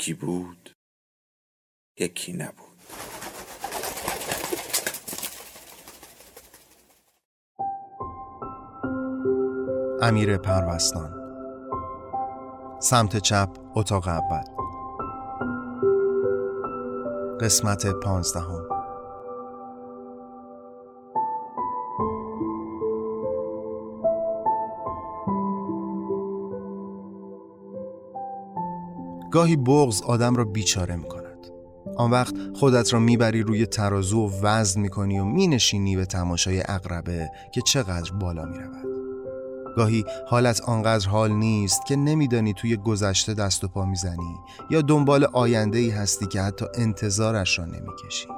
یکی بود یکی نبود. امیر پروستان. سمت چپ اتاق اول. قسمت پانزدهم. گاهی بغز آدم را بیچاره می کند. آن وقت خودت را می‌بری روی ترازو و وزن می‌کنی و مینشینی به تماشای اقربه که چقدر بالا می‌رود. گاهی حالت آنقدر حال نیست که نمیدانی توی گذشته دست و پا می‌زنی یا دنبال آینده ای هستی که حتی انتظارش را نمی‌کشی.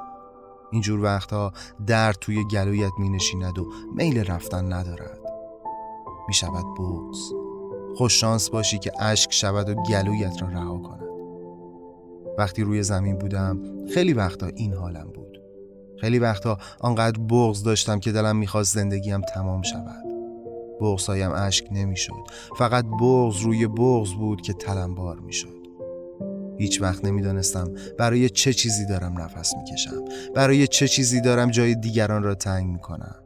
اینجور وقتها درد توی گلویت می نشیند و میل رفتن ندارد. می شود بغز. خوش شانس باشی که اشک شود و گلویت را رها کند. وقتی روی زمین بودم خیلی وقتا این حالم بود. خیلی وقتا آنقدر بغز داشتم که دلم می‌خواست زندگیم تمام شود. بغزهایم اشک نمی‌شد. فقط بغز روی بغز بود که تلم بار می‌شد. هیچ وقت نمی‌دانستم برای چه چیزی دارم نفس می‌کشم. برای چه چیزی دارم جای دیگران را تنگ می‌کنم.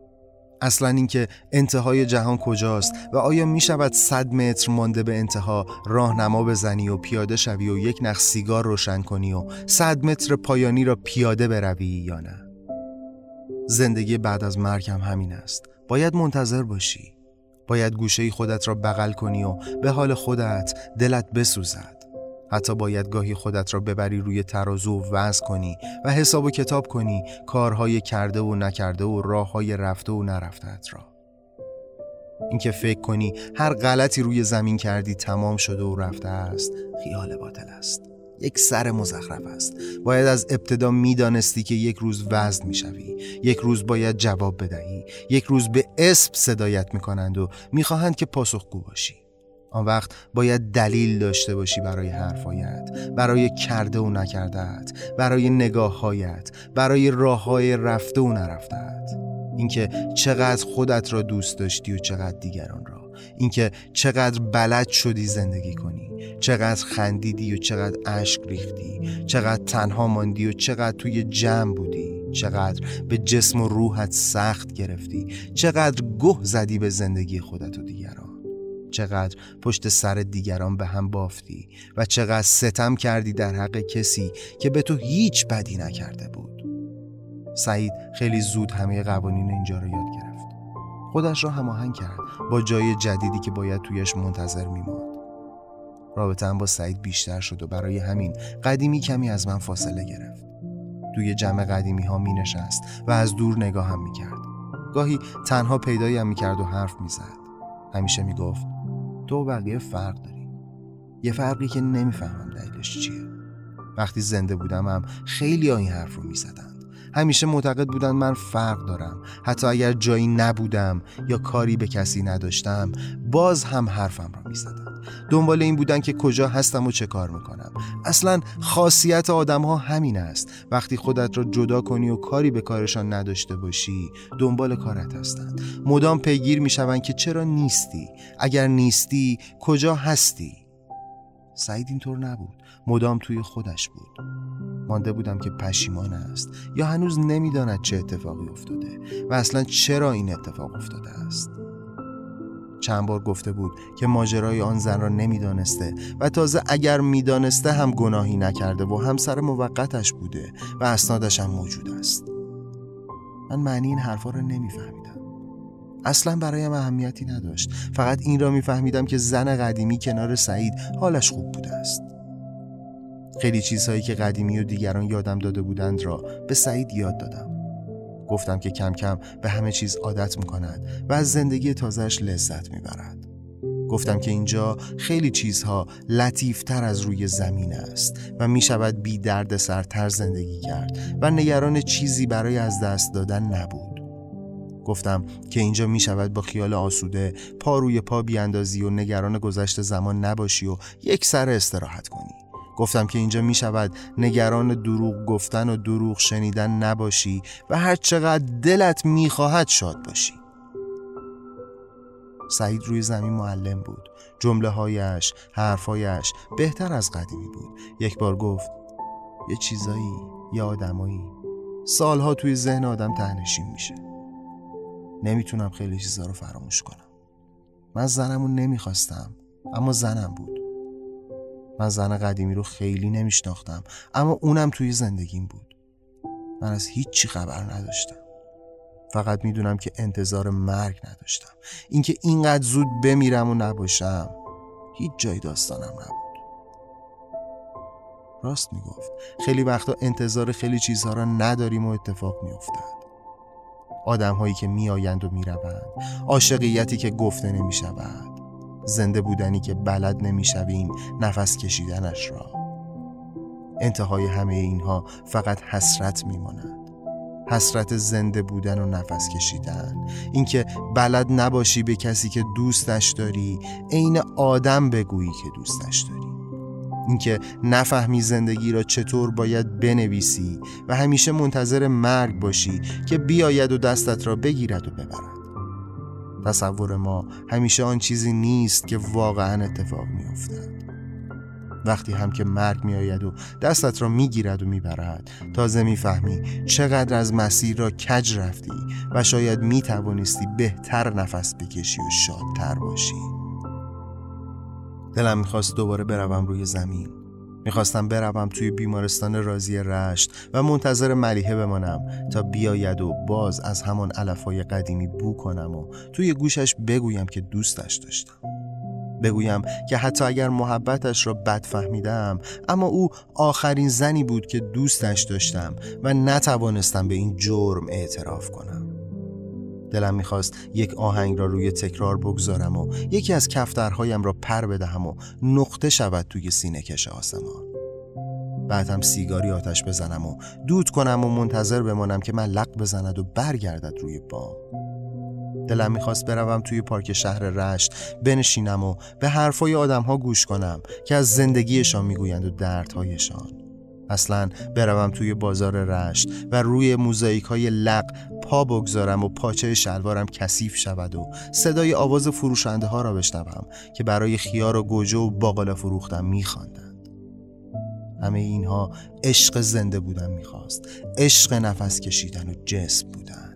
اصلا اینکه انتهای جهان کجاست و آیا می شود صد متر مانده به انتها راهنما بزنی و پیاده شوی و یک نخ سیگار روشن کنی و صد متر پایانی را پیاده بروی یا نه؟ زندگی بعد از مرگ هم همین است. باید منتظر باشی. باید گوشه خودت را بغل کنی و به حال خودت دلت بسوزد. حتی باید گاهی خودت را ببری روی ترازو و وزن کنی و حساب و کتاب کنی کارهای کرده و نکرده و راههای رفته و نرفتهت را. اینکه فکر کنی هر غلطی روی زمین کردی تمام شده و رفته است خیال باطل است. یک سر مزخرف است. باید از ابتدا می‌دانستی که یک روز وزن می‌شوی. یک روز باید جواب بدهی. یک روز به اسم صدایت می‌کنند و می‌خواهند که پاسخگو باشی. آن وقت باید دلیل داشته باشی برای حرفایت برای کرده و نکردهت برای نگاههایت برای راه های رفته و نرفتهت. اینکه چقدر خودت را دوست داشتی و چقدر دیگران را. اینکه چقدر بلد شدی زندگی کنی. چقدر خندیدی و چقدر اشک ریختی. چقدر تنها ماندی و چقدر توی جمع بودی. چقدر به جسم و روحت سخت گرفتی. چقدر گه زدی به زندگی خودت و چقدر پشت سر دیگران به هم بافتی و چقدر ستم کردی در حق کسی که به تو هیچ بدی نکرده بود سعید خیلی زود همه قوانین اینجا را یاد گرفت خودش را هماهنگ کرد با جای جدیدی که باید تویش منتظر میماند رابطه با سعید بیشتر شد و برای همین قدیمی کمی از من فاصله گرفت توی جمع قدیمی ها می نشست و از دور نگاه هم می کرد. گاهی تنها پیدایم می کرد و حرف می زد. همیشه می گفت تو و بقیه فرق داری یه فرقی که نمی‌فهمم دلیلش چیه. وقتی زنده بودم هم خیلی این حرف رو می‌زدند همیشه معتقد بودن من فرق دارم. حتی اگر جایی نبودم یا کاری به کسی نداشتم باز هم حرفم رو می‌زدند دنبال این بودن که کجا هستم و چه کار می‌کنم. اصلا خاصیت آدم ها همین است. وقتی خودت را جدا کنی و کاری به کارشان نداشته باشی دنبال کارت هستند مدام پیگیر می‌شوند که چرا نیستی؟ اگر نیستی کجا هستی؟ سعید اینطور نبود. مدام توی خودش بود. مانده بودم که پشیمان است یا هنوز نمی‌داند چه اتفاقی افتاده و اصلا چرا این اتفاق افتاده است. چند بار گفته بود که ماجرای آن زن را نمی‌دانسته و تازه اگر می‌دانسته هم گناهی نکرده و همسر موقتش بوده و اسنادش هم موجود است. من معنی این حرفا را نمیفهمیدم. اصلا برایم اهمیتی نداشت. فقط این را میفهمیدم که زن قدیمی کنار سعید حالش خوب بوده است. خیلی چیزهایی که قدیمی و دیگران یادم داده بودند را به سعید یاد دادم. گفتم که کم کم به همه چیز عادت می کند و از زندگی تازهش لذت می برد. گفتم که اینجا خیلی چیزها لطیفتر از روی زمین است و می شود بی درد سرتر زندگی کرد و نگران چیزی برای از دست دادن نبود. گفتم که اینجا می شود با خیال آسوده پا روی پا بیاندازی و نگران گذشت زمان نباشی و یک سر استراحت کنی. گفتم که اینجا می شود نگران دروغ گفتن و دروغ شنیدن نباشی و هر چقدر دلت می خواهد شاد باشی. سعید روی زمین معلم بود. جمله هایش بهتر از قدیمی بود. یک بار گفت یه چیزایی یه آدمایی. سالها توی ذهن آدم تهنشین میشه. نمی‌تونم خیلی چیزا رو فراموش کنم. من زنمون نمی‌خواستم اما زنم بود. من زن قدیمی رو خیلی نمیشناختم اما اونم توی زندگیم بود. من از هیچی خبر نداشتم. فقط می‌دونم که انتظار مرگ نداشتم. اینکه اینقدر زود بمیرم و نباشم هیچ جای داستانم نبود. راست می‌گفت خیلی وقتا انتظار خیلی چیزها را نداریم و اتفاق میافتد. آدم هایی که میآیند و می‌روند. عاشقیتی که گفته نمی شود زنده بودنی که بلد نمی‌شویم نفس کشیدنش را. انتهای همه اینها فقط حسرت میماند. حسرت زنده بودن و نفس کشیدن. اینکه بلد نباشی به کسی که دوستش داری عین آدم بگویی که دوستش داری. اینکه نفهمی زندگی را چطور باید بنویسی و همیشه منتظر مرگ باشی که بیاید و دستت را بگیرد و ببرد. تصور ما همیشه آن چیزی نیست که واقعا اتفاق میافتد. وقتی هم که مرگ میآید و دستت را می‌گیرد و می‌برد تازه می‌فهمی چقدر از مسیر را کج رفتی و شاید می‌توانستی بهتر نفس بکشی و شادتر باشی. دلم می‌خواست دوباره بروم روی زمین. می‌خواستم بروم توی بیمارستان رازی رشت و منتظر ملیحه بمانم تا بیاید و باز از همان علفای قدیمی بو کنم و توی گوشش بگویم که دوستش داشتم. بگویم که حتی اگر محبتش را بد فهمیدم اما او آخرین زنی بود که دوستش داشتم و نتوانستم به این جرم اعتراف کنم. دلم می‌خواست یک آهنگ را روی تکرار بگذارم و یکی از کفترهایم را پر بدهم و نقطه شود توی سینه کش آسمان. بعد هم سیگاری آتش بزنم و دود کنم و منتظر بمانم که من لق بزند و برگردد روی بام. دلم می‌خواست بروم توی پارک شهر رشت بنشینم و به حرفای آدمها گوش کنم که از زندگیشان می‌گویند و دردهایشان. اصلا بروم توی بازار رشت و روی موزاییک های لق پا بگذارم و پاچه شلوارم کثیف شود و صدای آواز فروشنده ها را بشنوم که برای خیار و گوجه و باقالا فروختم میخواندند. همه اینها عشق زنده بودن می‌خواست. عشق نفس کشیدن و جسم بودن.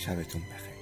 شبتون بخیر.